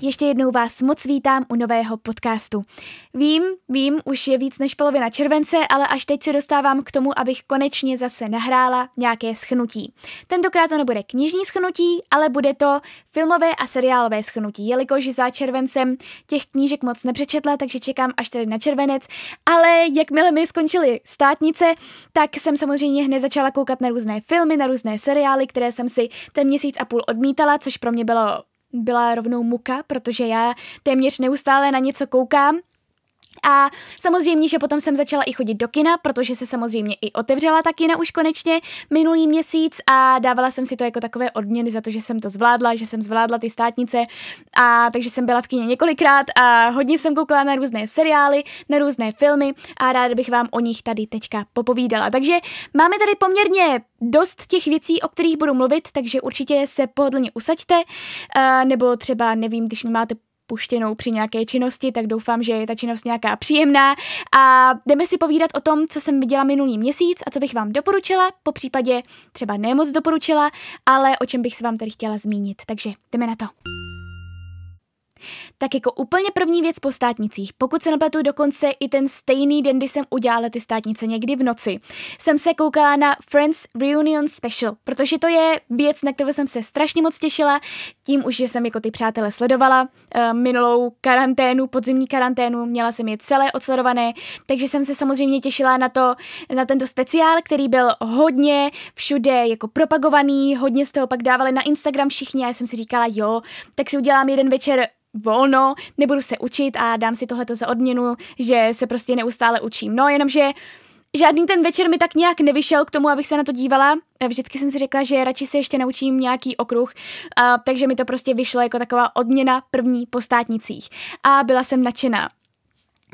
Ještě jednou vás moc vítám u nového podcastu. Vím, vím, už je víc než polovina července, ale až teď se dostávám k tomu, abych konečně zase nahrála nějaké schnutí. Tentokrát to nebude knižní schnutí, ale bude to filmové a seriálové schnutí, jelikož za červencem těch knížek moc nepřečetla, takže čekám až tady na červenec, ale jakmile mi skončily státnice, tak jsem samozřejmě hned začala koukat na různé filmy, na různé seriály, které jsem si ten měsíc a půl odmítala, což pro mě bylo byla rovnou muka, protože já téměř neustále na něco koukám a samozřejmě, že potom jsem začala i chodit do kina, protože se samozřejmě i otevřela ta kina už konečně minulý měsíc a dávala jsem si to jako takové odměny za to, že jsem to zvládla, že jsem zvládla ty státnice a takže jsem byla v kině několikrát a hodně jsem koukala na různé seriály, na různé filmy a ráda bych vám o nich tady teďka popovídala. Takže máme tady poměrně dost těch věcí, o kterých budu mluvit, takže určitě se pohodlně usaďte, nebo třeba, nevím, když mi máte puštěnou při nějaké činnosti, tak doufám, že je ta činnost nějaká příjemná. A jdeme si povídat o tom, co jsem viděla minulý měsíc a co bych vám doporučila, po případě třeba nemoc doporučila, ale o čem bych se vám tady chtěla zmínit. Takže jdeme na to. Tak jako úplně první věc po státnicích, pokud se nepletu dokonce i ten stejný den, kdy jsem udělala ty státnice někdy v noci, jsem se koukala na Friends Reunion Special, protože to je věc, na kterou jsem se strašně moc těšila, tím už, že jsem jako ty přátelé sledovala uh, minulou karanténu, podzimní karanténu, měla jsem je celé odsledované, takže jsem se samozřejmě těšila na to, na tento speciál, který byl hodně všude jako propagovaný, hodně z toho pak dávali na Instagram všichni a já jsem si říkala, jo, tak si udělám jeden večer volno, nebudu se učit a dám si tohleto za odměnu, že se prostě neustále učím. No, jenomže žádný ten večer mi tak nějak nevyšel k tomu, abych se na to dívala. Vždycky jsem si řekla, že radši se ještě naučím nějaký okruh, a, takže mi to prostě vyšlo jako taková odměna první po státnicích. A byla jsem nadšená.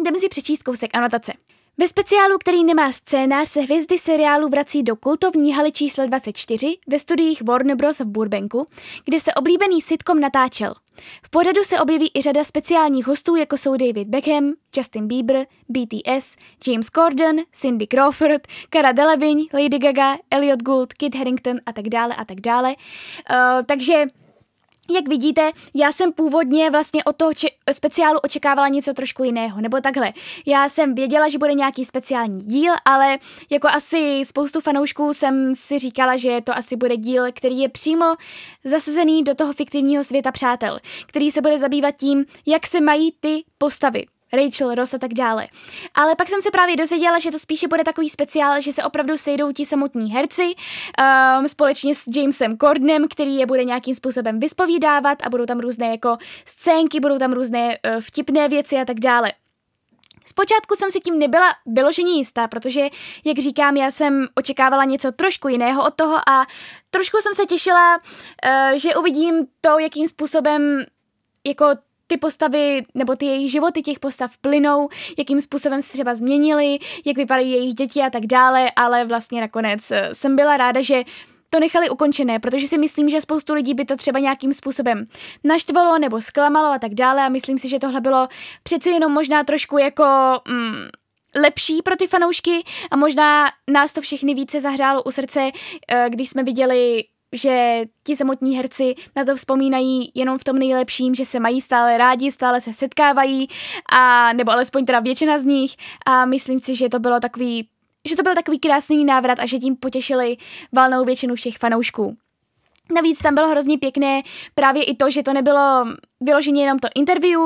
Jdeme si přečíst kousek anotace. Ve speciálu, který nemá scénář, se hvězdy seriálu vrací do kultovní haly číslo 24 ve studiích Warner Bros. v Burbanku, kde se oblíbený sitcom natáčel. V pořadu se objeví i řada speciálních hostů, jako jsou David Beckham, Justin Bieber, BTS, James Corden, Cindy Crawford, Cara Delevingne, Lady Gaga, Elliot Gould, Kit Harington a tak dále a tak dále. Uh, takže jak vidíte, já jsem původně vlastně od toho či- speciálu očekávala něco trošku jiného, nebo takhle. Já jsem věděla, že bude nějaký speciální díl, ale jako asi spoustu fanoušků jsem si říkala, že to asi bude díl, který je přímo zasazený do toho fiktivního světa přátel, který se bude zabývat tím, jak se mají ty postavy. Rachel, Ross a tak dále. Ale pak jsem se právě dozvěděla, že to spíše bude takový speciál, že se opravdu sejdou ti samotní herci um, společně s Jamesem Cordenem, který je bude nějakým způsobem vyspovídávat a budou tam různé jako scénky, budou tam různé uh, vtipné věci a tak dále. Zpočátku jsem si tím nebyla vyloženě jistá, protože, jak říkám, já jsem očekávala něco trošku jiného od toho a trošku jsem se těšila, uh, že uvidím to, jakým způsobem jako ty postavy nebo ty jejich životy těch postav plynou, jakým způsobem se třeba změnili, jak vypadají jejich děti a tak dále, ale vlastně nakonec eh, jsem byla ráda, že to nechali ukončené, protože si myslím, že spoustu lidí by to třeba nějakým způsobem naštvalo nebo zklamalo a tak dále a myslím si, že tohle bylo přeci jenom možná trošku jako... Mm, lepší pro ty fanoušky a možná nás to všechny více zahřálo u srdce, eh, když jsme viděli že ti samotní herci na to vzpomínají jenom v tom nejlepším, že se mají stále rádi, stále se setkávají, a, nebo alespoň teda většina z nich a myslím si, že to bylo takový že to byl takový krásný návrat a že tím potěšili valnou většinu všech fanoušků. Navíc tam bylo hrozně pěkné právě i to, že to nebylo vyloženě jenom to interview,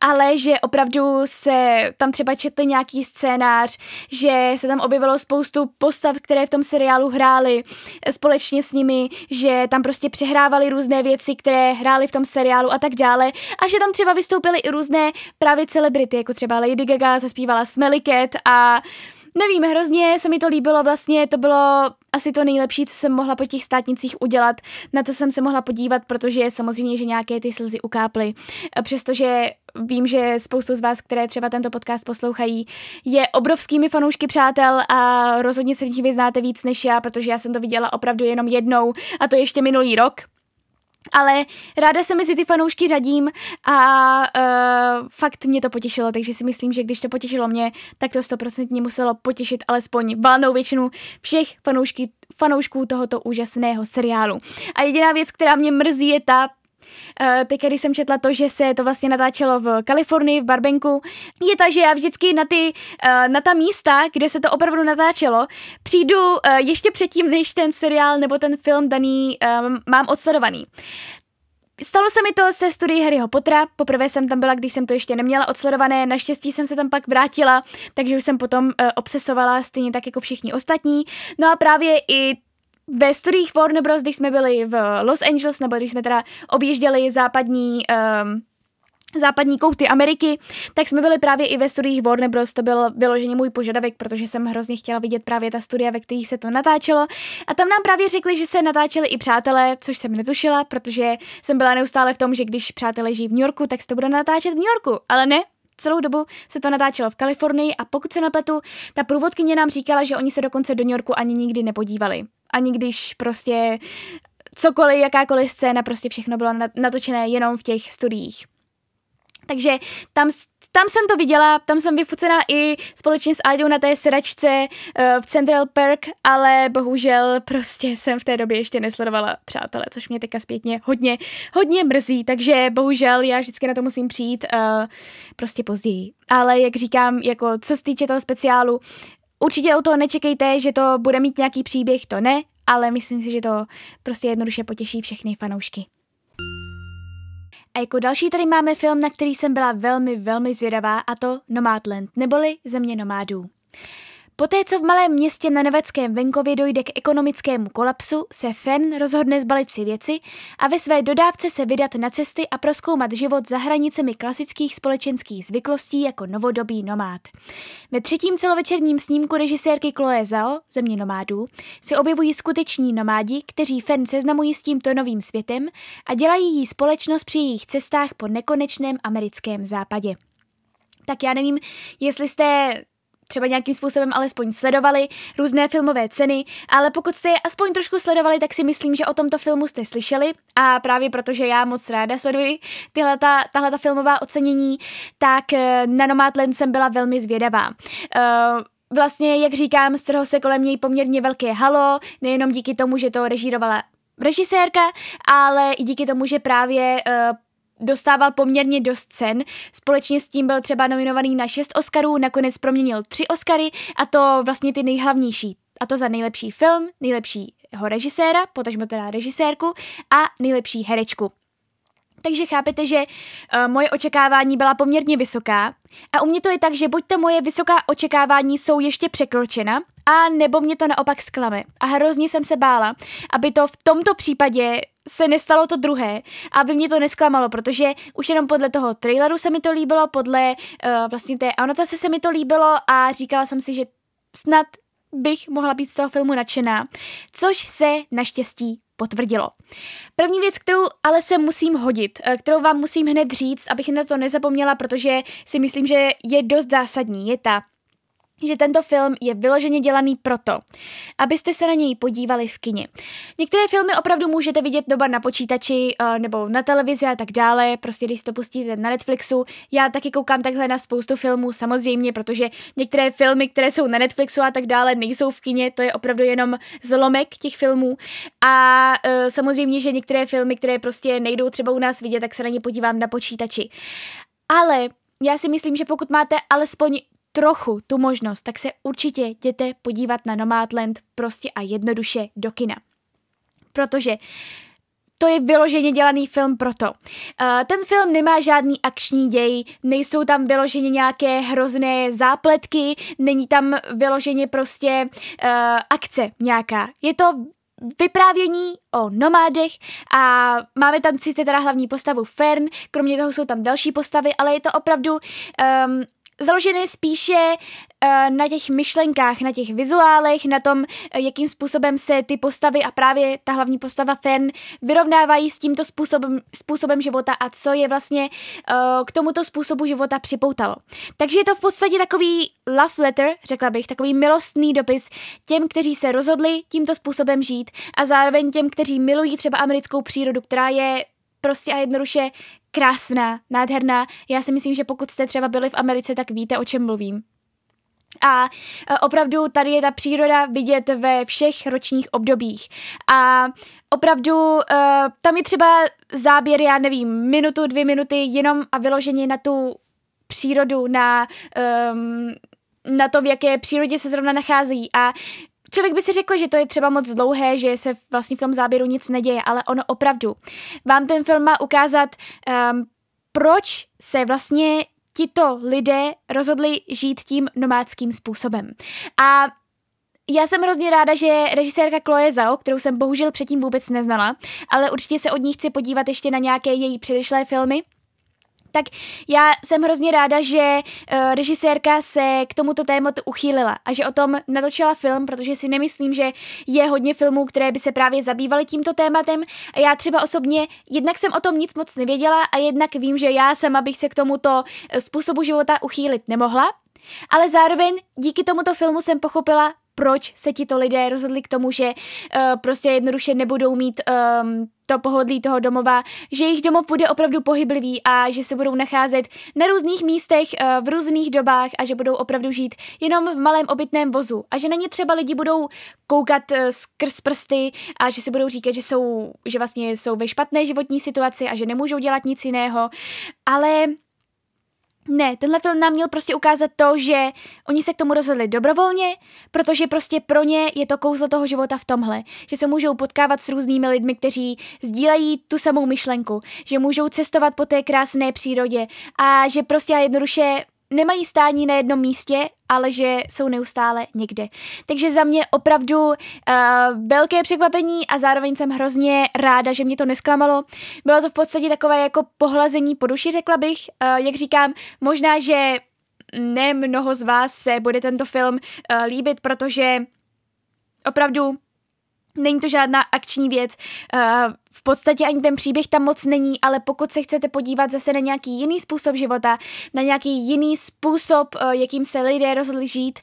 ale že opravdu se tam třeba četli nějaký scénář, že se tam objevilo spoustu postav, které v tom seriálu hrály společně s nimi, že tam prostě přehrávali různé věci, které hrály v tom seriálu a tak dále. A že tam třeba vystoupily i různé právě celebrity, jako třeba Lady Gaga zaspívala Smelly Cat a nevím, hrozně se mi to líbilo, vlastně to bylo asi to nejlepší, co jsem mohla po těch státnicích udělat, na to jsem se mohla podívat, protože samozřejmě, že nějaké ty slzy ukáply, přestože vím, že spoustu z vás, které třeba tento podcast poslouchají, je obrovskými fanoušky přátel a rozhodně se v nich vyznáte víc než já, protože já jsem to viděla opravdu jenom jednou a to ještě minulý rok. Ale ráda se mezi ty fanoušky řadím a uh, fakt mě to potěšilo, takže si myslím, že když to potěšilo mě, tak to stoprocentně muselo potěšit alespoň valnou většinu všech fanoušky, fanoušků tohoto úžasného seriálu. A jediná věc, která mě mrzí, je ta, Uh, teď, když jsem četla to, že se to vlastně natáčelo v Kalifornii, v Barbenku, je ta, že já vždycky na, ty, uh, na ta místa, kde se to opravdu natáčelo, přijdu uh, ještě předtím, než ten seriál nebo ten film daný mám odsledovaný. Stalo se mi to se studií Harryho Pottera, poprvé jsem tam byla, když jsem to ještě neměla odsledované, naštěstí jsem se tam pak vrátila, takže už jsem potom obsesovala stejně tak jako všichni ostatní. No a právě i ve studiích Warner Bros., když jsme byli v Los Angeles, nebo když jsme teda objížděli západní um, západní kouty Ameriky, tak jsme byli právě i ve studiích Warner Bros. To byl vyloženě můj požadavek, protože jsem hrozně chtěla vidět právě ta studia, ve kterých se to natáčelo. A tam nám právě řekli, že se natáčeli i přátelé, což jsem netušila, protože jsem byla neustále v tom, že když přátelé žijí v New Yorku, tak se to bude natáčet v New Yorku. Ale ne, celou dobu se to natáčelo v Kalifornii a pokud se napletu, ta průvodkyně nám říkala, že oni se dokonce do New Yorku ani nikdy nepodívali ani když prostě cokoliv, jakákoliv scéna, prostě všechno bylo natočené jenom v těch studiích. Takže tam, tam jsem to viděla, tam jsem vyfucená i společně s Aidou na té sedačce uh, v Central Park, ale bohužel prostě jsem v té době ještě nesledovala přátelé, což mě teďka zpětně hodně, hodně mrzí, takže bohužel já vždycky na to musím přijít uh, prostě později. Ale jak říkám, jako co se týče toho speciálu, Určitě o toho nečekejte, že to bude mít nějaký příběh, to ne, ale myslím si, že to prostě jednoduše potěší všechny fanoušky. A jako další tady máme film, na který jsem byla velmi, velmi zvědavá, a to Nomadland, neboli Země nomádů. Poté, co v malém městě na neveckém venkově dojde k ekonomickému kolapsu, se Fern rozhodne zbalit si věci a ve své dodávce se vydat na cesty a proskoumat život za hranicemi klasických společenských zvyklostí jako novodobý nomád. Ve třetím celovečerním snímku režisérky Chloe Zhao, Země nomádů, se objevují skuteční nomádi, kteří Fern seznamují s tímto novým světem a dělají jí společnost při jejich cestách po nekonečném americkém západě tak já nevím, jestli jste třeba nějakým způsobem alespoň sledovali různé filmové ceny, ale pokud jste je aspoň trošku sledovali, tak si myslím, že o tomto filmu jste slyšeli a právě protože já moc ráda sleduji tyhle ta, tahle ta filmová ocenění, tak eh, na Nomadland jsem byla velmi zvědavá. Uh, vlastně, jak říkám, strhlo se kolem něj poměrně velké halo, nejenom díky tomu, že to režírovala režisérka, ale i díky tomu, že právě uh, dostával poměrně dost cen. Společně s tím byl třeba nominovaný na šest Oscarů, nakonec proměnil tři Oscary a to vlastně ty nejhlavnější. A to za nejlepší film, nejlepšího režiséra, potažmo teda režisérku a nejlepší herečku. Takže chápete, že uh, moje očekávání byla poměrně vysoká a u mě to je tak, že buď to moje vysoká očekávání jsou ještě překročena, a nebo mě to naopak sklame. A hrozně jsem se bála, aby to v tomto případě se nestalo to druhé, aby mě to nesklamalo, protože už jenom podle toho traileru se mi to líbilo, podle uh, vlastně té anotace se mi to líbilo a říkala jsem si, že snad bych mohla být z toho filmu nadšená, což se naštěstí potvrdilo. První věc, kterou ale se musím hodit, eh, kterou vám musím hned říct, abych na to nezapomněla, protože si myslím, že je dost zásadní, je ta, že tento film je vyloženě dělaný proto, abyste se na něj podívali v kině. Některé filmy opravdu můžete vidět doba na počítači uh, nebo na televizi a tak dále, prostě když si to pustíte na Netflixu. Já taky koukám takhle na spoustu filmů samozřejmě, protože některé filmy, které jsou na Netflixu a tak dále, nejsou v kině, to je opravdu jenom zlomek těch filmů. A uh, samozřejmě, že některé filmy, které prostě nejdou třeba u nás vidět, tak se na ně podívám na počítači. Ale já si myslím, že pokud máte alespoň trochu tu možnost, tak se určitě jděte podívat na Nomadland prostě a jednoduše do kina. Protože to je vyloženě dělaný film proto. Uh, ten film nemá žádný akční děj, nejsou tam vyloženě nějaké hrozné zápletky, není tam vyloženě prostě uh, akce nějaká. Je to vyprávění o nomádech a máme tam sice teda hlavní postavu Fern, kromě toho jsou tam další postavy, ale je to opravdu um, založený spíše uh, na těch myšlenkách, na těch vizuálech, na tom, uh, jakým způsobem se ty postavy a právě ta hlavní postava Fen vyrovnávají s tímto způsobem, způsobem života a co je vlastně uh, k tomuto způsobu života připoutalo. Takže je to v podstatě takový love letter, řekla bych, takový milostný dopis těm, kteří se rozhodli tímto způsobem žít a zároveň těm, kteří milují třeba americkou přírodu, která je prostě a jednoduše krásná, nádherná. Já si myslím, že pokud jste třeba byli v Americe, tak víte, o čem mluvím. A e, opravdu tady je ta příroda vidět ve všech ročních obdobích. A opravdu uh, tam je třeba záběr, já nevím, minutu, dvě minuty jenom a vyloženě na tu přírodu, na, um, na to, v jaké přírodě se zrovna nacházejí. A Člověk by si řekl, že to je třeba moc dlouhé, že se vlastně v tom záběru nic neděje, ale ono opravdu. Vám ten film má ukázat, um, proč se vlastně tito lidé rozhodli žít tím nomádským způsobem. A já jsem hrozně ráda, že režisérka Chloe Zhao, kterou jsem bohužel předtím vůbec neznala, ale určitě se od ní chci podívat ještě na nějaké její předešlé filmy, tak já jsem hrozně ráda, že uh, režisérka se k tomuto tématu uchýlila a že o tom natočila film, protože si nemyslím, že je hodně filmů, které by se právě zabývaly tímto tématem. A já třeba osobně jednak jsem o tom nic moc nevěděla a jednak vím, že já sama bych se k tomuto eh, způsobu života uchýlit nemohla, ale zároveň díky tomuto filmu jsem pochopila, proč se tito lidé rozhodli k tomu, že uh, prostě jednoduše nebudou mít um, to pohodlí toho domova, že jejich domov bude opravdu pohyblivý a že se budou nacházet na různých místech uh, v různých dobách a že budou opravdu žít jenom v malém obytném vozu. A že na ně třeba lidi budou koukat uh, skrz prsty a že si budou říkat, že jsou, že vlastně jsou ve špatné životní situaci a že nemůžou dělat nic jiného, ale ne, tenhle film nám měl prostě ukázat to, že oni se k tomu rozhodli dobrovolně, protože prostě pro ně je to kouzlo toho života v tomhle, že se můžou potkávat s různými lidmi, kteří sdílejí tu samou myšlenku, že můžou cestovat po té krásné přírodě a že prostě a jednoduše nemají stání na jednom místě, ale že jsou neustále někde. Takže za mě opravdu uh, velké překvapení a zároveň jsem hrozně ráda, že mě to nesklamalo. Bylo to v podstatě takové jako pohlazení po duši, řekla bych. Uh, jak říkám, možná, že ne mnoho z vás se bude tento film uh, líbit, protože opravdu Není to žádná akční věc, v podstatě ani ten příběh tam moc není, ale pokud se chcete podívat zase na nějaký jiný způsob života, na nějaký jiný způsob, jakým se lidé rozhodli žít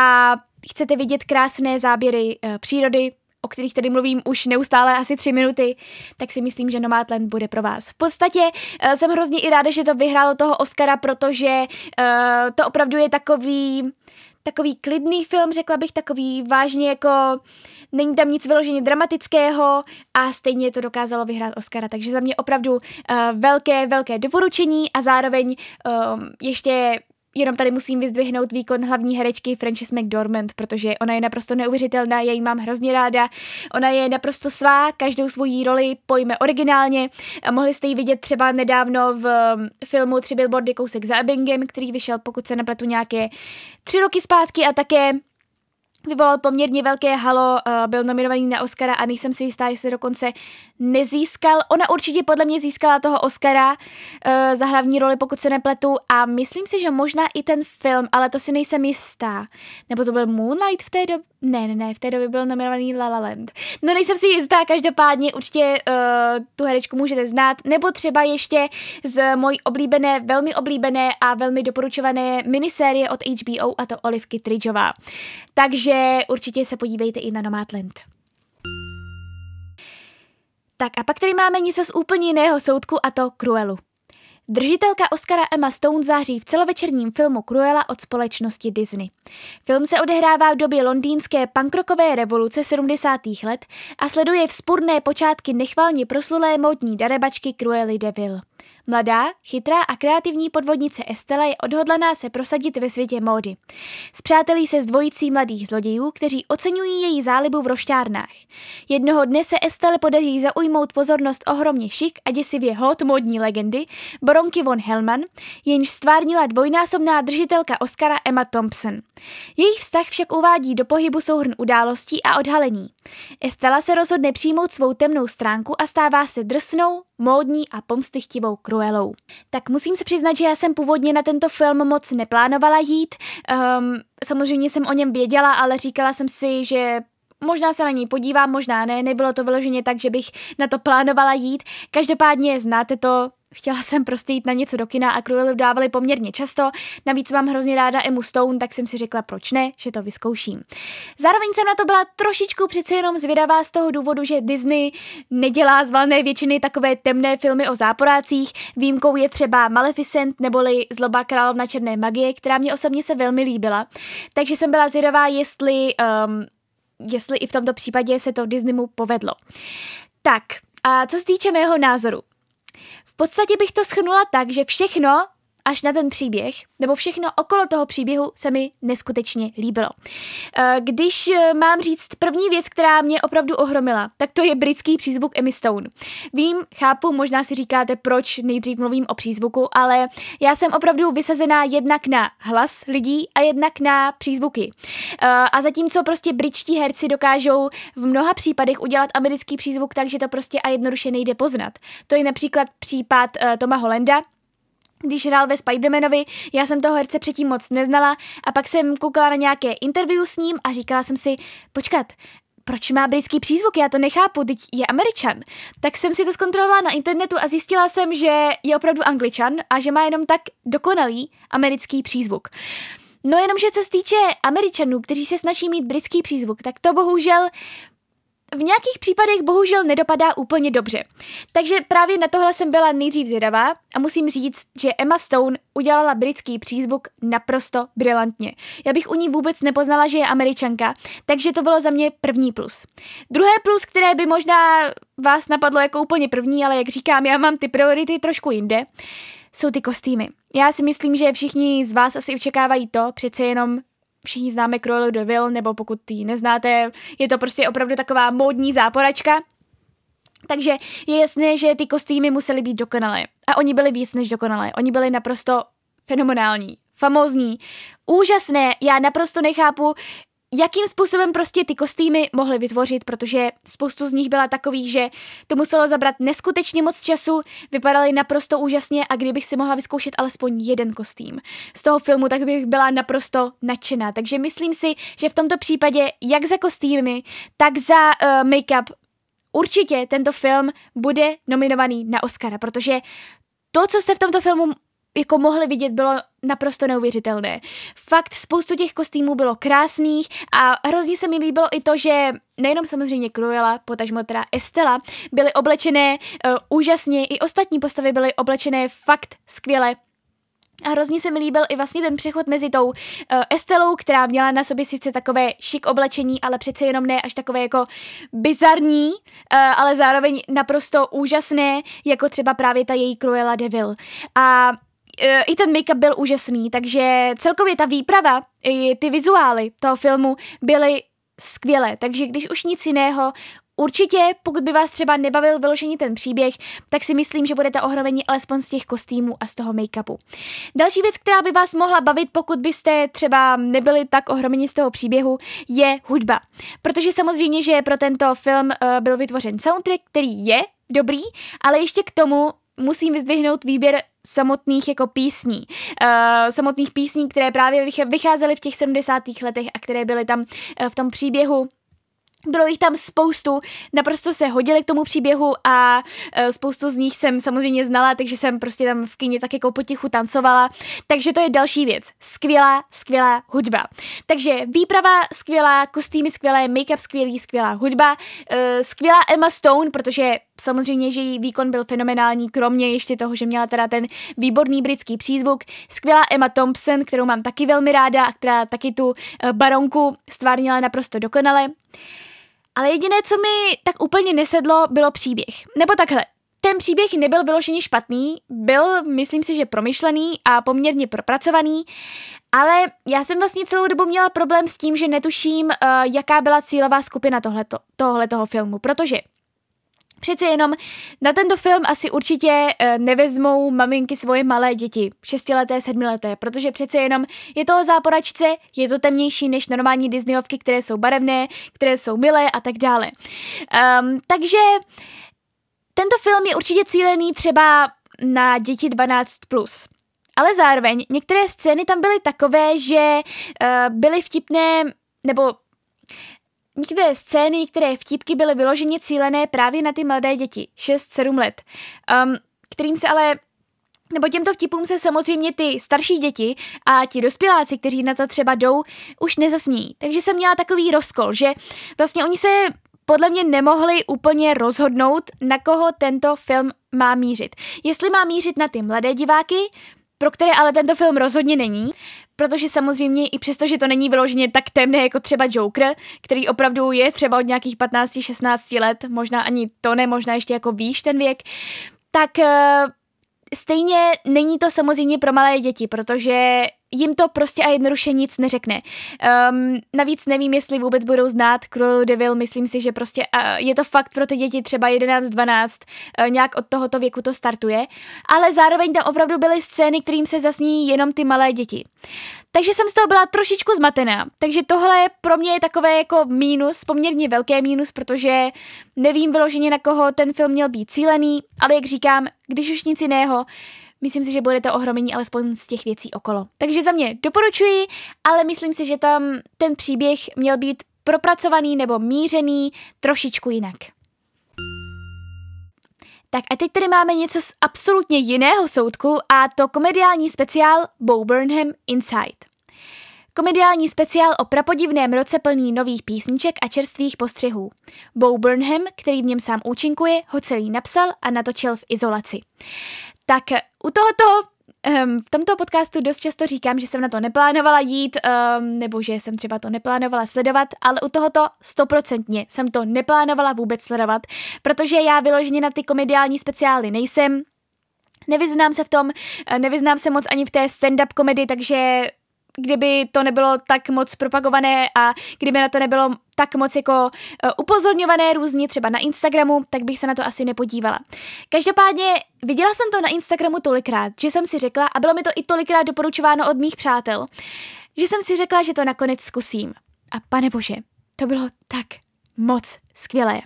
a chcete vidět krásné záběry přírody, o kterých tady mluvím už neustále asi tři minuty, tak si myslím, že Nomadland bude pro vás. V podstatě uh, jsem hrozně i ráda, že to vyhrálo toho Oscara, protože uh, to opravdu je takový takový klidný film, řekla bych, takový vážně jako není tam nic vyloženě dramatického a stejně to dokázalo vyhrát Oscara, takže za mě opravdu uh, velké, velké doporučení a zároveň um, ještě Jenom tady musím vyzdvihnout výkon hlavní herečky Frances McDormand, protože ona je naprosto neuvěřitelná, já ji mám hrozně ráda. Ona je naprosto svá, každou svoji roli pojme originálně. Mohli jste ji vidět třeba nedávno v um, filmu Tři billboardy kousek za Ebbingem, který vyšel, pokud se nepletu, nějaké tři roky zpátky a také vyvolal poměrně velké halo, uh, byl nominovaný na Oscara a nejsem si jistá, jestli dokonce nezískal. Ona určitě podle mě získala toho Oscara uh, za hlavní roli, pokud se nepletu a myslím si, že možná i ten film, ale to si nejsem jistá. Nebo to byl Moonlight v té době? Ne, ne, ne, v té době byl nominovaný La La Land. No nejsem si jistá, každopádně určitě uh, tu herečku můžete znát, nebo třeba ještě z mojí oblíbené, velmi oblíbené a velmi doporučované minisérie od HBO a to Olivky Tridžová. Takže určitě se podívejte i na Nomadland. Tak a pak tady máme něco z úplně jiného soudku a to Cruelu. Držitelka Oscara Emma Stone září v celovečerním filmu Cruella od společnosti Disney. Film se odehrává v době londýnské pankrokové revoluce 70. let a sleduje vzpurné počátky nechvalně proslulé módní darebačky Cruelly Devil. Mladá, chytrá a kreativní podvodnice Estela je odhodlaná se prosadit ve světě módy. Zpřátelí se s dvojicí mladých zlodějů, kteří oceňují její zálibu v rošťárnách. Jednoho dne se Estelle podaří zaujmout pozornost ohromně šik a děsivě hot módní legendy Boronky von Hellman, jenž stvárnila dvojnásobná držitelka Oscara Emma Thompson. Jejich vztah však uvádí do pohybu souhrn událostí a odhalení. Estela se rozhodne přijmout svou temnou stránku a stává se drsnou, módní a pomstychtivou Cruelou. Tak musím se přiznat, že já jsem původně na tento film moc neplánovala jít. Um, samozřejmě jsem o něm věděla, ale říkala jsem si, že Možná se na něj podívám, možná ne, nebylo to vyloženě tak, že bych na to plánovala jít. Každopádně znáte to, Chtěla jsem prostě jít na něco do kina a Cruelu dávali poměrně často, navíc mám hrozně ráda Emu Stone, tak jsem si řekla, proč ne, že to vyzkouším. Zároveň jsem na to byla trošičku přece jenom zvědavá z toho důvodu, že Disney nedělá z valné většiny takové temné filmy o záporácích. Výjimkou je třeba Maleficent neboli Zloba královna černé magie, která mě osobně se velmi líbila. Takže jsem byla zvědavá, jestli, um, jestli i v tomto případě se to Disneymu povedlo. Tak, a co se týče mého názoru, podstatě bych to schrnula tak, že všechno, až na ten příběh, nebo všechno okolo toho příběhu se mi neskutečně líbilo. Eh, když eh, mám říct první věc, která mě opravdu ohromila, tak to je britský přízvuk Emmy Stone. Vím, chápu, možná si říkáte, proč nejdřív mluvím o přízvuku, ale já jsem opravdu vysazená jednak na hlas lidí a jednak na přízvuky. Eh, a zatímco prostě britští herci dokážou v mnoha případech udělat americký přízvuk tak, že to prostě a jednoduše nejde poznat. To je například případ Toma Hollanda, když hrál ve Spidermanovi, já jsem toho herce předtím moc neznala a pak jsem koukala na nějaké interview s ním a říkala jsem si, počkat, proč má britský přízvuk, já to nechápu, teď je američan. Tak jsem si to zkontrolovala na internetu a zjistila jsem, že je opravdu angličan a že má jenom tak dokonalý americký přízvuk. No jenomže co se týče američanů, kteří se snaží mít britský přízvuk, tak to bohužel v nějakých případech bohužel nedopadá úplně dobře. Takže právě na tohle jsem byla nejdřív zvědavá a musím říct, že Emma Stone udělala britský přízvuk naprosto brilantně. Já bych u ní vůbec nepoznala, že je američanka, takže to bylo za mě první plus. Druhé plus, které by možná vás napadlo jako úplně první, ale jak říkám, já mám ty priority trošku jinde, jsou ty kostýmy. Já si myslím, že všichni z vás asi očekávají to, přece jenom všichni známe Cruella de Vil, nebo pokud ji neznáte, je to prostě opravdu taková módní záporačka. Takže je jasné, že ty kostýmy musely být dokonalé. A oni byli víc než dokonalé. Oni byli naprosto fenomenální, famózní, úžasné. Já naprosto nechápu, jakým způsobem prostě ty kostýmy mohly vytvořit, protože spoustu z nich byla takových, že to muselo zabrat neskutečně moc času, vypadaly naprosto úžasně a kdybych si mohla vyzkoušet alespoň jeden kostým z toho filmu, tak bych byla naprosto nadšená. Takže myslím si, že v tomto případě jak za kostýmy, tak za uh, make-up určitě tento film bude nominovaný na Oscara, protože to, co jste v tomto filmu jako mohli vidět, bylo naprosto neuvěřitelné. Fakt spoustu těch kostýmů bylo krásných a hrozně se mi líbilo i to, že nejenom samozřejmě Cruella, potažmo teda Estela, byly oblečené uh, úžasně, i ostatní postavy byly oblečené fakt skvěle. A hrozně se mi líbil i vlastně ten přechod mezi tou uh, Estelou, která měla na sobě sice takové šik oblečení, ale přece jenom ne až takové jako bizarní, uh, ale zároveň naprosto úžasné, jako třeba právě ta její Cruella Devil. A i ten make-up byl úžasný, takže celkově ta výprava, i ty vizuály toho filmu byly skvělé, takže když už nic jiného, Určitě, pokud by vás třeba nebavil vyložení ten příběh, tak si myslím, že budete ohromeni alespoň z těch kostýmů a z toho make-upu. Další věc, která by vás mohla bavit, pokud byste třeba nebyli tak ohromeni z toho příběhu, je hudba. Protože samozřejmě, že pro tento film uh, byl vytvořen soundtrack, který je dobrý, ale ještě k tomu musím vyzdvihnout výběr samotných jako písní. Uh, samotných písní, které právě vycházely v těch 70. letech a které byly tam uh, v tom příběhu bylo jich tam spoustu, naprosto se hodili k tomu příběhu a uh, spoustu z nich jsem samozřejmě znala, takže jsem prostě tam v kyně tak jako potichu tancovala. Takže to je další věc. Skvělá, skvělá hudba. Takže výprava skvělá, kostýmy skvělé, make-up skvělý, skvělá hudba, uh, skvělá Emma Stone, protože samozřejmě, že její výkon byl fenomenální, kromě ještě toho, že měla teda ten výborný britský přízvuk. Skvělá Emma Thompson, kterou mám taky velmi ráda a která taky tu uh, baronku stvárnila naprosto dokonale. Ale jediné, co mi tak úplně nesedlo, bylo příběh. Nebo takhle, ten příběh nebyl vyloženě špatný, byl, myslím si, že promyšlený a poměrně propracovaný, ale já jsem vlastně celou dobu měla problém s tím, že netuším, uh, jaká byla cílová skupina tohleto, tohletoho filmu, protože Přece jenom na tento film asi určitě uh, nevezmou maminky svoje malé děti, šestileté, sedmileté, protože přece jenom je to o záporačce, je to temnější než normální Disneyovky, které jsou barevné, které jsou milé a tak dále. Um, takže tento film je určitě cílený třeba na děti 12+. Plus. Ale zároveň některé scény tam byly takové, že uh, byly vtipné, nebo Některé scény, některé vtipky byly vyloženě cílené právě na ty mladé děti, 6-7 let, um, kterým se ale nebo těmto vtipům se samozřejmě ty starší děti a ti dospěláci, kteří na to třeba jdou, už nezasmí. Takže jsem měla takový rozkol, že vlastně oni se podle mě nemohli úplně rozhodnout, na koho tento film má mířit. Jestli má mířit na ty mladé diváky, pro které ale tento film rozhodně není, protože samozřejmě i přesto, že to není vyloženě tak temné jako třeba Joker, který opravdu je třeba od nějakých 15-16 let, možná ani to ne, možná ještě jako výš ten věk, tak uh, stejně není to samozřejmě pro malé děti, protože jim to prostě a jednoduše nic neřekne. Um, navíc nevím, jestli vůbec budou znát Devil, myslím si, že prostě uh, je to fakt pro ty děti třeba 11-12, uh, nějak od tohoto věku to startuje, ale zároveň tam opravdu byly scény, kterým se zasmí jenom ty malé děti. Takže jsem z toho byla trošičku zmatená. Takže tohle pro mě je takové jako mínus, poměrně velké mínus, protože nevím vyloženě na koho ten film měl být cílený, ale jak říkám, když už nic jiného, myslím si, že budete ohromení alespoň z těch věcí okolo. Takže za mě doporučuji, ale myslím si, že tam ten příběh měl být propracovaný nebo mířený trošičku jinak. Tak a teď tady máme něco z absolutně jiného soudku a to komediální speciál Bo Burnham Inside. Komediální speciál o prapodivném roce plný nových písniček a čerstvých postřehů. Bo Burnham, který v něm sám účinkuje, ho celý napsal a natočil v izolaci. Tak u tohoto Um, v tomto podcastu dost často říkám, že jsem na to neplánovala jít, um, nebo že jsem třeba to neplánovala sledovat, ale u tohoto stoprocentně jsem to neplánovala vůbec sledovat, protože já vyloženě na ty komediální speciály nejsem, Nevyznám se v tom, eh, nevyznám se moc ani v té stand-up komedy, takže kdyby to nebylo tak moc propagované a kdyby na to nebylo tak moc jako uh, upozorňované různě třeba na Instagramu, tak bych se na to asi nepodívala. Každopádně viděla jsem to na Instagramu tolikrát, že jsem si řekla, a bylo mi to i tolikrát doporučováno od mých přátel, že jsem si řekla, že to nakonec zkusím. A pane bože, to bylo tak moc skvělé.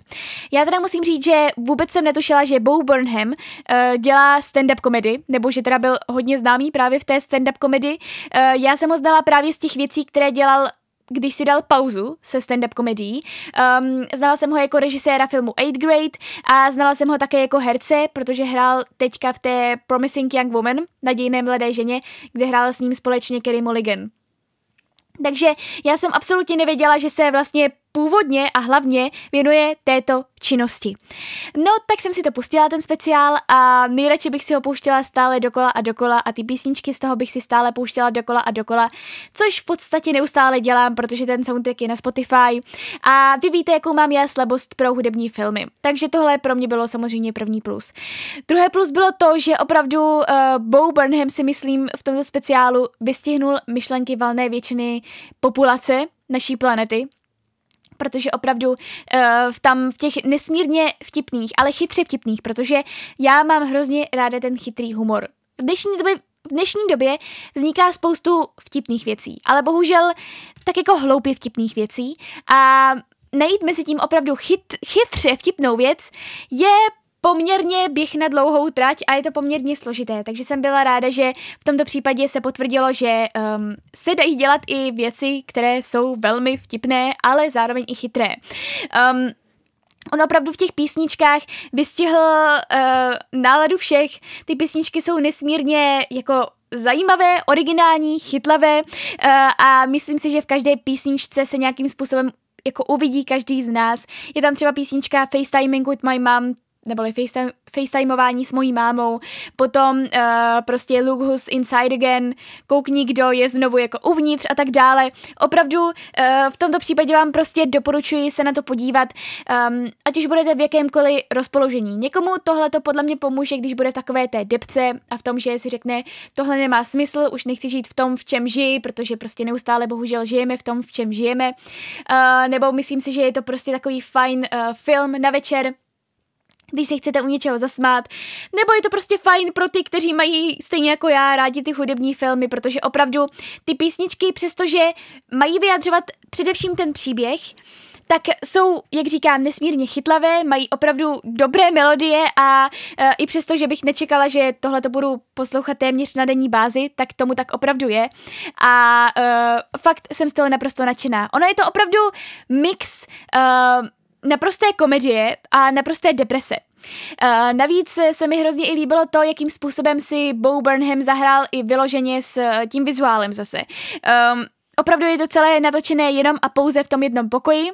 Já teda musím říct, že vůbec jsem netušila, že Bo Burnham uh, dělá stand-up komedy, nebo že teda byl hodně známý právě v té stand-up komedy. Uh, já jsem ho znala právě z těch věcí, které dělal když si dal pauzu se stand-up komedií. Um, znala jsem ho jako režiséra filmu 8 Grade a znala jsem ho také jako herce, protože hrál teďka v té Promising Young Woman, nadějné mladé ženě, kde hrál s ním společně Kerry Mulligan. Takže já jsem absolutně nevěděla, že se vlastně původně a hlavně věnuje této činnosti. No, tak jsem si to pustila, ten speciál, a nejradši bych si ho pouštěla stále dokola a dokola a ty písničky z toho bych si stále pouštěla dokola a dokola, což v podstatě neustále dělám, protože ten soundtrack je na Spotify a vy víte, jakou mám já slabost pro hudební filmy. Takže tohle pro mě bylo samozřejmě první plus. Druhé plus bylo to, že opravdu uh, Bo Burnham si myslím v tomto speciálu vystihnul myšlenky valné většiny populace naší planety, protože opravdu uh, tam v těch nesmírně vtipných, ale chytře vtipných, protože já mám hrozně ráda ten chytrý humor. V dnešní době v dnešní době vzniká spoustu vtipných věcí, ale bohužel tak jako hloupě vtipných věcí a najít mezi tím opravdu chyt, chytře vtipnou věc je poměrně běh na dlouhou trať a je to poměrně složité, takže jsem byla ráda, že v tomto případě se potvrdilo, že um, se dají dělat i věci, které jsou velmi vtipné, ale zároveň i chytré. Um, On opravdu v těch písničkách vystihl uh, náladu všech. Ty písničky jsou nesmírně jako zajímavé, originální, chytlavé uh, a myslím si, že v každé písničce se nějakým způsobem jako uvidí každý z nás. Je tam třeba písnička FaceTiming with my mom, neboli FaceTime, FaceTimeování s mojí mámou, potom uh, prostě Look Who's Inside Again, koukni, kdo je znovu jako uvnitř a tak dále. Opravdu uh, v tomto případě vám prostě doporučuji se na to podívat, um, ať už budete v jakémkoliv rozpoložení. Někomu tohle to podle mě pomůže, když bude v takové té depce a v tom, že si řekne, tohle nemá smysl, už nechci žít v tom, v čem žiji, protože prostě neustále bohužel žijeme v tom, v čem žijeme. Uh, nebo myslím si, že je to prostě takový fajn uh, film na večer, když se chcete u něčeho zasmát, nebo je to prostě fajn pro ty, kteří mají stejně jako já rádi ty hudební filmy, protože opravdu ty písničky, přestože mají vyjadřovat především ten příběh, tak jsou, jak říkám, nesmírně chytlavé, mají opravdu dobré melodie a e, i přesto, že bych nečekala, že tohle to budu poslouchat téměř na denní bázi, tak tomu tak opravdu je. A e, fakt jsem z toho naprosto nadšená. Ono je to opravdu mix e, naprosté komedie a naprosté deprese. Uh, navíc se mi hrozně i líbilo to, jakým způsobem si Bo Burnham zahrál i vyloženě s tím vizuálem zase. Um, opravdu je to celé natočené jenom a pouze v tom jednom pokoji,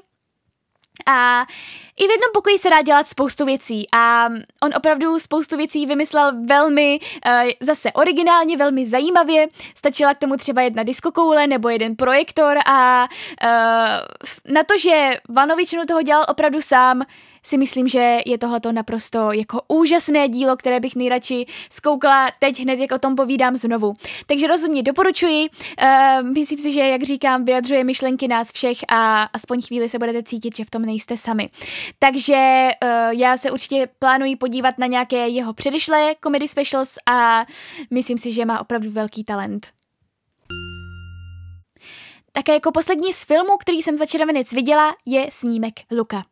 a i v jednom pokoji se dá dělat spoustu věcí a on opravdu spoustu věcí vymyslel velmi uh, zase originálně, velmi zajímavě. Stačila k tomu třeba jedna diskokoule nebo jeden projektor a uh, na to, že Vanovičinu toho dělal opravdu sám, si myslím, že je tohleto naprosto jako úžasné dílo, které bych nejradši zkoukla teď hned, jak o tom povídám znovu. Takže rozhodně doporučuji. Uh, myslím si, že, jak říkám, vyjadřuje myšlenky nás všech a aspoň chvíli se budete cítit, že v tom nejste sami. Takže uh, já se určitě plánuji podívat na nějaké jeho předešlé comedy specials a myslím si, že má opravdu velký talent. Také jako poslední z filmů, který jsem za červenec viděla, je snímek Luka.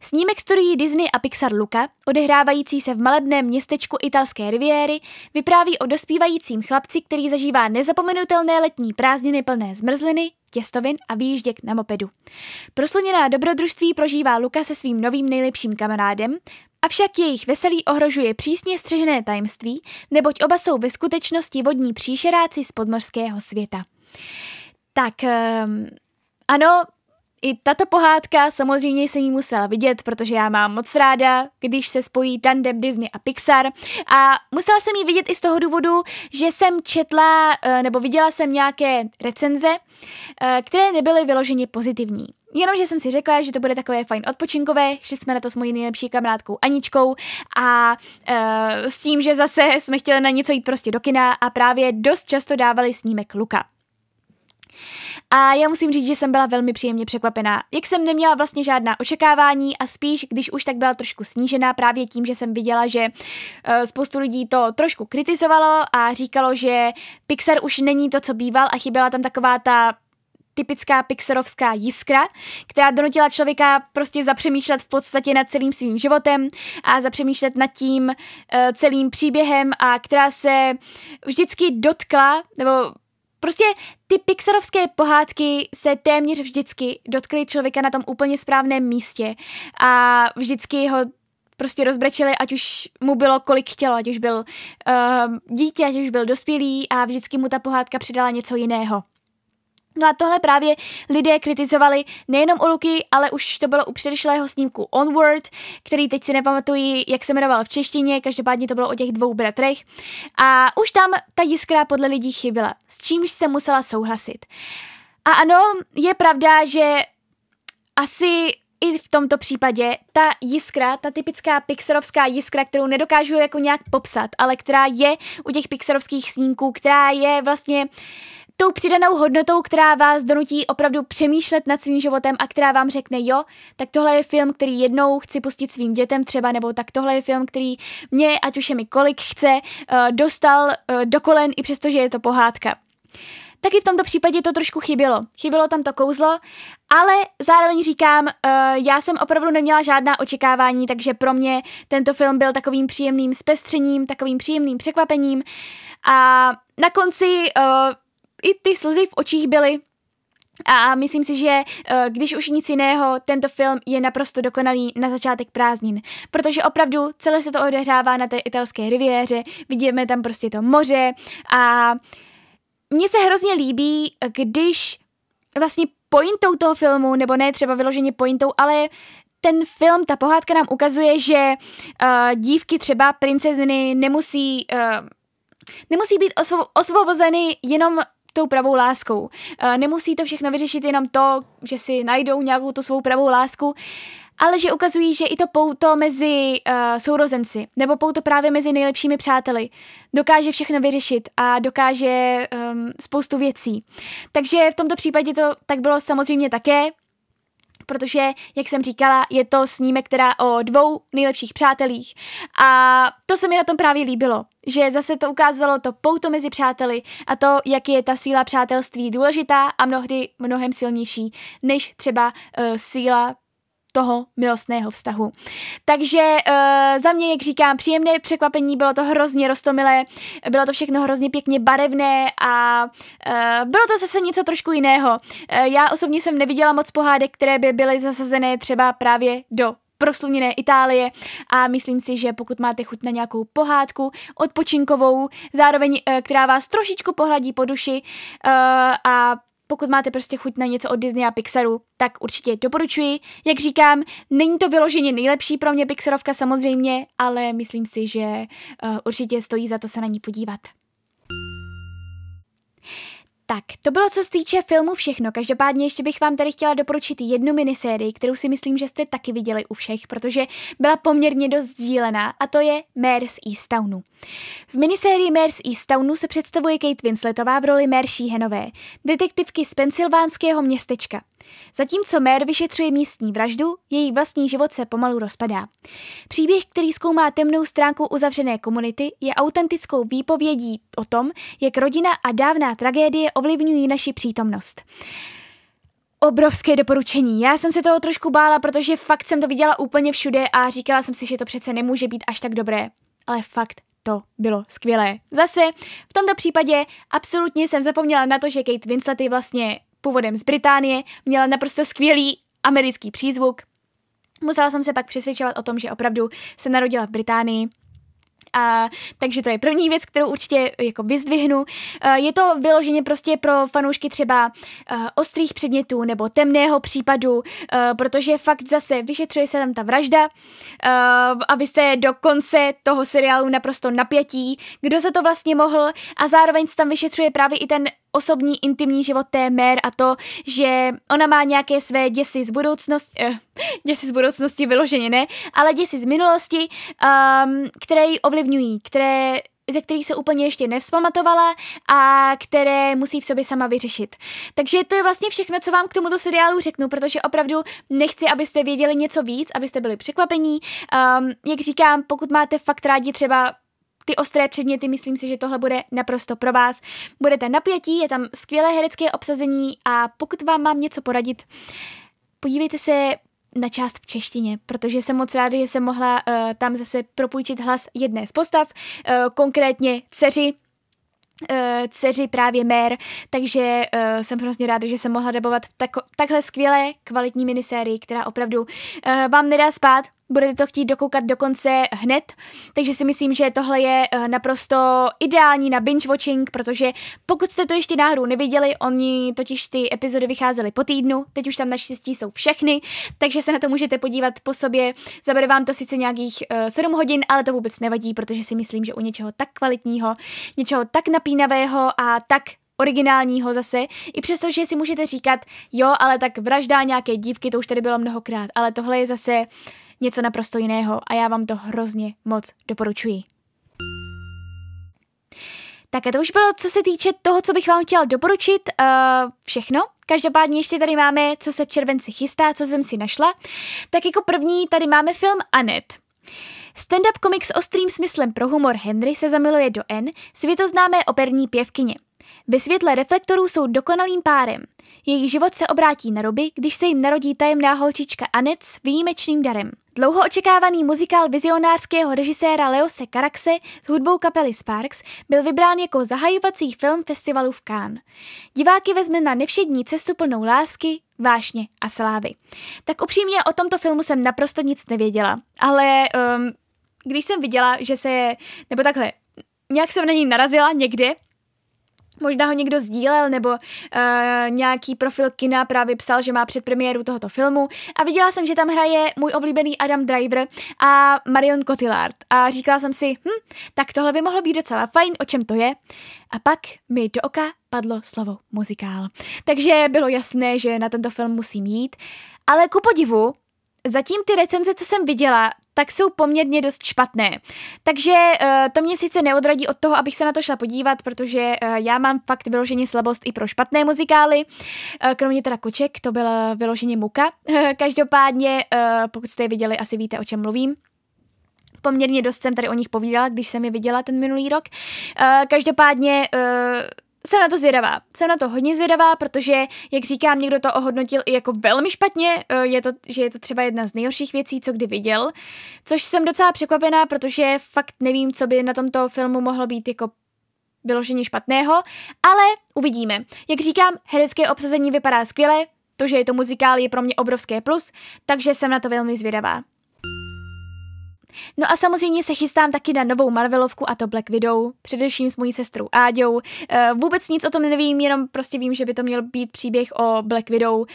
Snímek studií Disney a Pixar Luca, odehrávající se v malebném městečku italské riviéry, vypráví o dospívajícím chlapci, který zažívá nezapomenutelné letní prázdniny plné zmrzliny, těstovin a výjížděk na mopedu. Prosluněná dobrodružství prožívá Luka se svým novým nejlepším kamarádem, avšak jejich veselí ohrožuje přísně střežené tajemství, neboť oba jsou ve skutečnosti vodní příšeráci z podmořského světa. Tak, um, ano, i tato pohádka samozřejmě jsem ji musela vidět, protože já mám moc ráda, když se spojí tandem Disney a Pixar a musela jsem ji vidět i z toho důvodu, že jsem četla eh, nebo viděla jsem nějaké recenze, eh, které nebyly vyloženě pozitivní. Jenomže jsem si řekla, že to bude takové fajn odpočinkové, šli jsme na to s mojí nejlepší kamarádkou Aničkou a uh, s tím, že zase jsme chtěli na něco jít prostě do kina a právě dost často dávali snímek Luka. A já musím říct, že jsem byla velmi příjemně překvapená. Jak jsem neměla vlastně žádná očekávání a spíš, když už tak byla trošku snížená právě tím, že jsem viděla, že uh, spoustu lidí to trošku kritizovalo a říkalo, že Pixar už není to, co býval a chyběla tam taková ta typická pixarovská jiskra, která donutila člověka prostě zapřemýšlet v podstatě nad celým svým životem a zapřemýšlet nad tím uh, celým příběhem a která se vždycky dotkla, nebo Prostě ty pixarovské pohádky se téměř vždycky dotkly člověka na tom úplně správném místě a vždycky ho prostě rozbrečeli, ať už mu bylo kolik chtělo, ať už byl uh, dítě, ať už byl dospělý a vždycky mu ta pohádka přidala něco jiného. No a tohle právě lidé kritizovali nejenom u Luky, ale už to bylo u předešlého snímku Onward, který teď si nepamatuji, jak se jmenoval v češtině, každopádně to bylo o těch dvou bratrech. A už tam ta jiskra podle lidí chyběla, s čímž se musela souhlasit. A ano, je pravda, že asi i v tomto případě ta jiskra, ta typická pixarovská jiskra, kterou nedokážu jako nějak popsat, ale která je u těch pixarovských snímků, která je vlastně uh, tou přidanou hodnotou, která vás donutí opravdu přemýšlet nad svým životem a která vám řekne, jo, tak tohle je film, který jednou chci pustit svým dětem třeba, nebo tak tohle je film, který mě, ať už je mi kolik chce, uh, dostal uh, do kolen, i přesto, že je to pohádka. Taky v tomto případě to trošku chybělo. Chybělo tam to kouzlo, ale zároveň říkám, uh, já jsem opravdu neměla žádná očekávání, takže pro mě tento film byl takovým příjemným zpestřením, takovým příjemným překvapením. A na konci i ty slzy v očích byly, a myslím si, že eh, když už nic jiného, tento film je naprosto dokonalý na začátek prázdnin, protože opravdu celé se to odehrává na té italské riviéře, vidíme tam prostě to moře a mně se hrozně líbí, když vlastně pointou toho filmu, nebo ne třeba vyloženě pointou, ale ten film, ta pohádka nám ukazuje, že uh, dívky třeba princezny nemusí uh, nemusí být osvo- osvobozeny jenom tou pravou láskou. Nemusí to všechno vyřešit jenom to, že si najdou nějakou tu svou pravou lásku, ale že ukazují, že i to pouto mezi uh, sourozenci, nebo pouto právě mezi nejlepšími přáteli, dokáže všechno vyřešit a dokáže um, spoustu věcí. Takže v tomto případě to tak bylo samozřejmě také. Protože, jak jsem říkala, je to snímek, která o dvou nejlepších přátelích. A to se mi na tom právě líbilo, že zase to ukázalo to pouto mezi přáteli a to, jak je ta síla přátelství důležitá a mnohdy mnohem silnější než třeba uh, síla toho milostného vztahu. Takže uh, za mě, jak říkám, příjemné překvapení, bylo to hrozně rostomilé, bylo to všechno hrozně pěkně barevné a uh, bylo to zase něco trošku jiného. Uh, já osobně jsem neviděla moc pohádek, které by byly zasazené třeba právě do prosluněné Itálie a myslím si, že pokud máte chuť na nějakou pohádku odpočinkovou, zároveň která vás trošičku pohladí po duši a pokud máte prostě chuť na něco od Disney a Pixaru, tak určitě doporučuji. Jak říkám, není to vyloženě nejlepší pro mě Pixarovka samozřejmě, ale myslím si, že uh, určitě stojí za to se na ní podívat. Tak, to bylo co se týče filmu všechno. Každopádně ještě bych vám tady chtěla doporučit jednu minisérii, kterou si myslím, že jste taky viděli u všech, protože byla poměrně dost sdílená a to je Mares Eastownu. V minisérii Mares Eastownu se představuje Kate Winsletová v roli Mare Sheehanové, detektivky z pensylvánského městečka. Zatímco Mare vyšetřuje místní vraždu, její vlastní život se pomalu rozpadá. Příběh, který zkoumá temnou stránku uzavřené komunity, je autentickou výpovědí o tom, jak rodina a dávná tragédie ovlivňují naši přítomnost. Obrovské doporučení. Já jsem se toho trošku bála, protože fakt jsem to viděla úplně všude a říkala jsem si, že to přece nemůže být až tak dobré. Ale fakt to bylo skvělé. Zase v tomto případě absolutně jsem zapomněla na to, že Kate Winslet je vlastně původem z Británie, měla naprosto skvělý americký přízvuk. Musela jsem se pak přesvědčovat o tom, že opravdu se narodila v Británii a, takže to je první věc, kterou určitě jako vyzdvihnu. A, je to vyloženě prostě pro fanoušky třeba a, ostrých předmětů nebo temného případu, a, protože fakt zase vyšetřuje se tam ta vražda, a, abyste do konce toho seriálu naprosto napětí, kdo se to vlastně mohl a zároveň se tam vyšetřuje právě i ten osobní intimní život té Mer a to, že ona má nějaké své děsy z budoucnosti, eh, děsy z budoucnosti vyloženě ne, ale děsy z minulosti, um, které ji ovlivňují, které ze kterých se úplně ještě nevzpamatovala a které musí v sobě sama vyřešit. Takže to je vlastně všechno, co vám k tomuto seriálu řeknu, protože opravdu nechci, abyste věděli něco víc, abyste byli překvapení. Um, jak říkám, pokud máte fakt rádi třeba ty ostré předměty, myslím si, že tohle bude naprosto pro vás. Budete napjatí, je tam skvělé herecké obsazení a pokud vám mám něco poradit, podívejte se na část v češtině, protože jsem moc ráda, že jsem mohla uh, tam zase propůjčit hlas jedné z postav, uh, konkrétně dceři uh, dceři právě Mér, takže uh, jsem hrozně ráda, že jsem mohla dabovat tako, takhle skvělé kvalitní minisérii, která opravdu uh, vám nedá spát, budete to chtít dokoukat dokonce hned, takže si myslím, že tohle je uh, naprosto ideální na binge watching, protože pokud jste to ještě náhodou neviděli, oni totiž ty epizody vycházely po týdnu, teď už tam naštěstí jsou všechny, takže se na to můžete podívat po sobě, zabere vám to sice nějakých uh, 7 hodin, ale to vůbec nevadí, protože si myslím, že u něčeho tak kvalitního, něčeho tak napínavého a tak originálního zase, i přesto, že si můžete říkat, jo, ale tak vražda nějaké dívky, to už tady bylo mnohokrát, ale tohle je zase něco naprosto jiného a já vám to hrozně moc doporučuji. Tak a to už bylo, co se týče toho, co bych vám chtěla doporučit, uh, všechno. Každopádně ještě tady máme, co se v červenci chystá, co jsem si našla. Tak jako první tady máme film Anet. Stand-up komik s ostrým smyslem pro humor Henry se zamiluje do N, světoznámé operní pěvkyně. Ve světle reflektorů jsou dokonalým párem. Jejich život se obrátí na ruby, když se jim narodí tajemná holčička Anet s výjimečným darem. Dlouho očekávaný muzikál vizionářského režiséra Leose Caraxe s hudbou kapely Sparks byl vybrán jako zahajovací film festivalu v Cannes. Diváky vezme na nevšední cestu plnou lásky, vášně a slávy. Tak upřímně o tomto filmu jsem naprosto nic nevěděla, ale um, když jsem viděla, že se, nebo takhle, nějak jsem na něj narazila někde, Možná ho někdo sdílel, nebo uh, nějaký profil kina právě psal, že má předpremiéru tohoto filmu a viděla jsem, že tam hraje můj oblíbený Adam Driver a Marion Cotillard a říkala jsem si, hm, tak tohle by mohlo být docela fajn, o čem to je. A pak mi do oka padlo slovo muzikál. Takže bylo jasné, že na tento film musím jít, ale ku podivu zatím ty recenze, co jsem viděla, tak jsou poměrně dost špatné. Takže uh, to mě sice neodradí od toho, abych se na to šla podívat, protože uh, já mám fakt vyloženě slabost i pro špatné muzikály. Uh, kromě teda Koček, to byla vyloženě muka. Každopádně, uh, pokud jste je viděli, asi víte, o čem mluvím. Poměrně dost jsem tady o nich povídala, když jsem je viděla ten minulý rok. Uh, každopádně uh, jsem na to zvědavá. Jsem na to hodně zvědavá, protože, jak říkám, někdo to ohodnotil i jako velmi špatně, eh, je to, že je to třeba jedna z nejhorších věcí, co kdy viděl, což jsem docela překvapená, protože fakt nevím, co by na tomto filmu mohlo být jako vyloženě špatného, ale uvidíme. Jak říkám, herecké obsazení vypadá skvěle, to, že je to muzikál, je pro mě obrovské plus, takže jsem na to velmi zvědavá. No a samozřejmě se chystám taky na novou Marvelovku a to Black Widow, především s mojí sestrou Áďou. Uh, vůbec nic o tom nevím, jenom prostě vím, že by to měl být příběh o Black Widow, uh,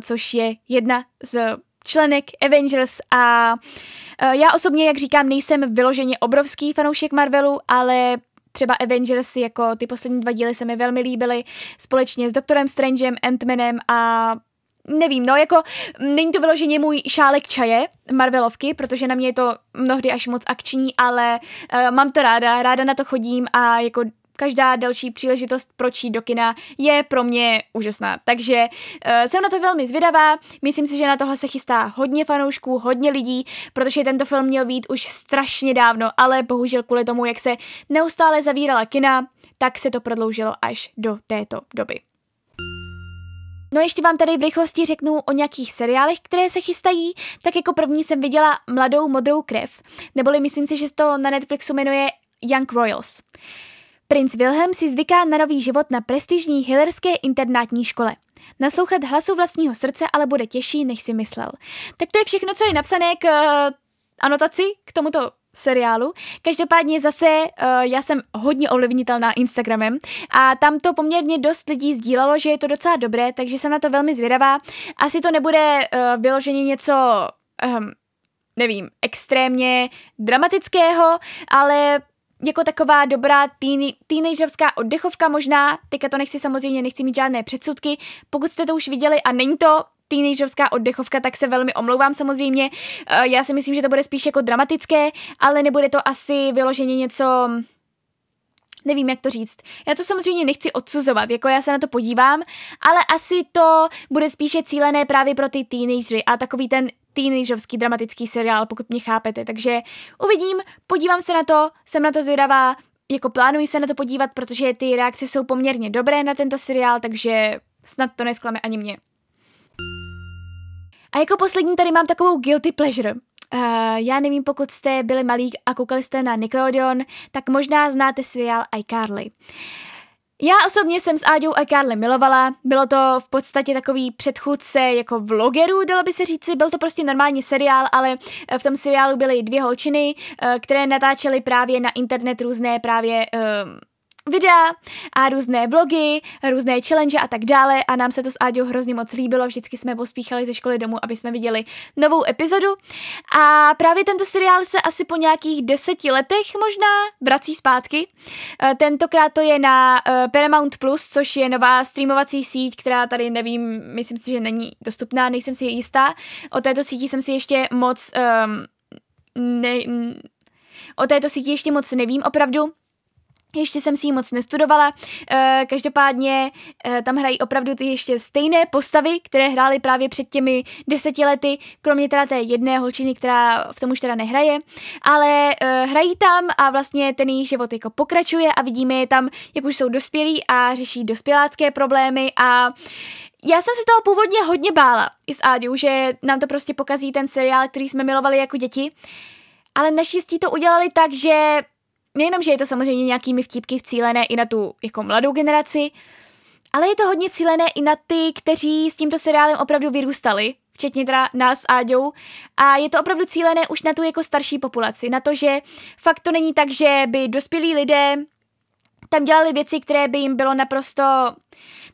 což je jedna z členek Avengers a uh, já osobně, jak říkám, nejsem vyloženě obrovský fanoušek Marvelu, ale třeba Avengers, jako ty poslední dva díly se mi velmi líbily, společně s Doktorem Strangem, Ant-Manem a nevím, no jako není to vyloženě můj šálek čaje Marvelovky, protože na mě je to mnohdy až moc akční, ale uh, mám to ráda, ráda na to chodím a jako každá další příležitost proč do kina je pro mě úžasná. Takže uh, jsem na to velmi zvědavá, myslím si, že na tohle se chystá hodně fanoušků, hodně lidí, protože tento film měl být už strašně dávno, ale bohužel kvůli tomu, jak se neustále zavírala kina, tak se to prodloužilo až do této doby. No ještě vám tady v rychlosti řeknu o nějakých seriálech, které se chystají. Tak jako první jsem viděla Mladou modrou krev, neboli myslím si, že to na Netflixu jmenuje Young Royals. Princ Wilhelm si zvyká na nový život na prestižní hillerské internátní škole. Naslouchat hlasu vlastního srdce ale bude těžší, než si myslel. Tak to je všechno, co je napsané k uh, anotaci k tomuto seriálu. Každopádně zase uh, já jsem hodně ovlivnitelná Instagramem a tam to poměrně dost lidí sdílelo, že je to docela dobré, takže jsem na to velmi zvědavá. Asi to nebude uh, vyloženě něco, um, nevím, extrémně dramatického, ale jako taková dobrá teen, teenagerská oddechovka možná, teďka to nechci samozřejmě, nechci mít žádné předsudky, pokud jste to už viděli a není to teenagerská oddechovka, tak se velmi omlouvám samozřejmě. Eh, já si myslím, že to bude spíš jako dramatické, ale nebude to asi vyloženě něco nevím, jak to říct. Já to samozřejmě nechci odsuzovat, jako já se na to podívám, ale asi to bude spíše cílené právě pro ty teenagery a takový ten teenagerovský dramatický seriál, pokud mě chápete. Takže uvidím, podívám se na to, jsem na to zvědavá, jako plánuji se na to podívat, protože ty reakce jsou poměrně dobré na tento seriál, takže snad to nesklame ani mě. A jako poslední tady mám takovou guilty pleasure. Uh, já nevím, pokud jste byli malí a koukali jste na Nickelodeon, tak možná znáte seriál iCarly. Já osobně jsem s Áďou iCarly milovala, bylo to v podstatě takový předchůdce jako vlogerů, dalo by se říci, byl to prostě normální seriál, ale v tom seriálu byly dvě holčiny, eh, které natáčely právě na internet různé právě um, videa a různé vlogy, různé challenge a tak dále a nám se to s Áďou hrozně moc líbilo, vždycky jsme pospíchali ze školy domů, aby jsme viděli novou epizodu a právě tento seriál se asi po nějakých deseti letech možná vrací zpátky. E, tentokrát to je na e, Paramount Plus, což je nová streamovací síť, která tady nevím, myslím si, že není dostupná, nejsem si jistá. O této síti jsem si ještě moc um, ne, o této síti ještě moc nevím opravdu, ještě jsem si ji moc nestudovala, e, každopádně e, tam hrají opravdu ty ještě stejné postavy, které hrály právě před těmi deseti lety, kromě teda té jedné holčiny, která v tom už teda nehraje, ale e, hrají tam a vlastně ten jejich život jako pokračuje a vidíme je tam, jak už jsou dospělí a řeší dospělácké problémy a já jsem se toho původně hodně bála i s Áďou, že nám to prostě pokazí ten seriál, který jsme milovali jako děti, ale naštěstí to udělali tak, že nejenom, že je to samozřejmě nějakými vtípky cílené i na tu jako mladou generaci, ale je to hodně cílené i na ty, kteří s tímto seriálem opravdu vyrůstali, včetně teda nás s Áďou. A je to opravdu cílené už na tu jako starší populaci, na to, že fakt to není tak, že by dospělí lidé tam dělali věci, které by jim bylo naprosto,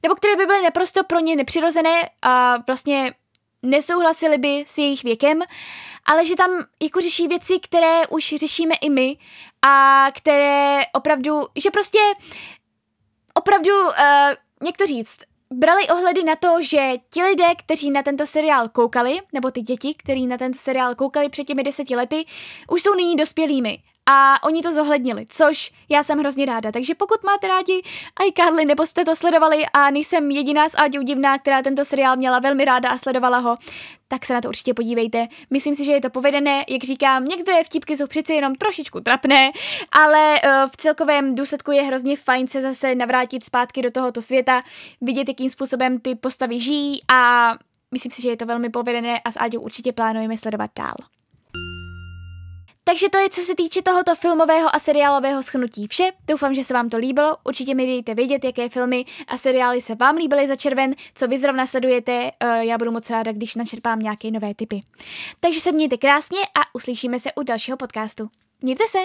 nebo které by byly naprosto pro ně nepřirozené a vlastně nesouhlasili by s jejich věkem, ale že tam jako řeší věci, které už řešíme i my a které opravdu, že prostě opravdu, uh, jak to říct, brali ohledy na to, že ti lidé, kteří na tento seriál koukali, nebo ty děti, kteří na tento seriál koukali před těmi deseti lety, už jsou nyní dospělými a oni to zohlednili, což já jsem hrozně ráda. Takže pokud máte rádi iCarly nebo jste to sledovali a nejsem jediná z Áďou divná, která tento seriál měla velmi ráda a sledovala ho, tak se na to určitě podívejte. Myslím si, že je to povedené, jak říkám, některé vtipky jsou přeci jenom trošičku trapné, ale uh, v celkovém důsledku je hrozně fajn se zase navrátit zpátky do tohoto světa, vidět, jakým způsobem ty postavy žijí a myslím si, že je to velmi povedené a s Áďou určitě plánujeme sledovat dál. Takže to je, co se týče tohoto filmového a seriálového schnutí vše. Doufám, že se vám to líbilo. Určitě mi dejte vědět, jaké filmy a seriály se vám líbily za červen, co vy zrovna sledujete. Eh, já budu moc ráda, když načerpám nějaké nové typy. Takže se mějte krásně a uslyšíme se u dalšího podcastu. Mějte se!